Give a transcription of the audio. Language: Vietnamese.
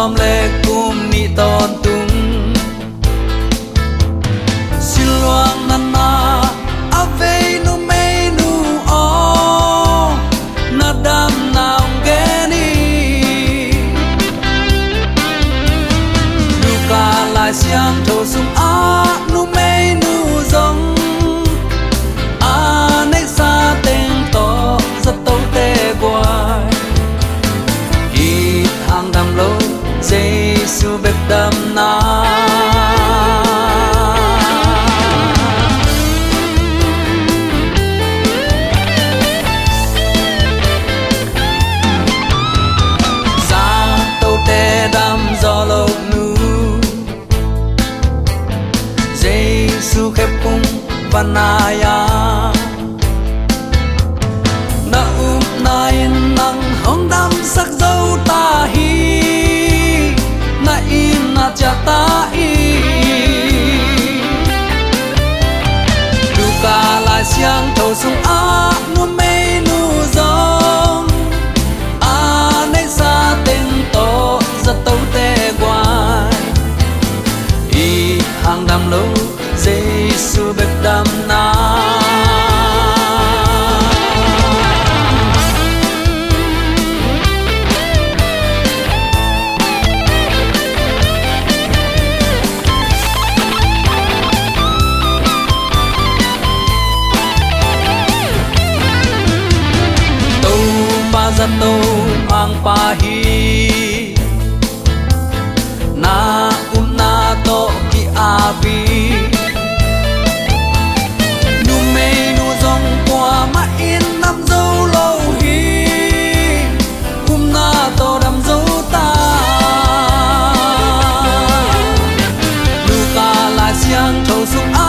som le kum ni ton tung siluang nan na ave nu me nu o. Na dam naung ge ni. Lu ka lai xiang tho sum vanaya na um nai nang hong dam sak zo ta hi na in na cha ta i tu ka la siang tho sung a nu me nu zong a nei sa ten to za to te guai i hang dam lo giêsu bek dam na. To pa za to ang pa hi. those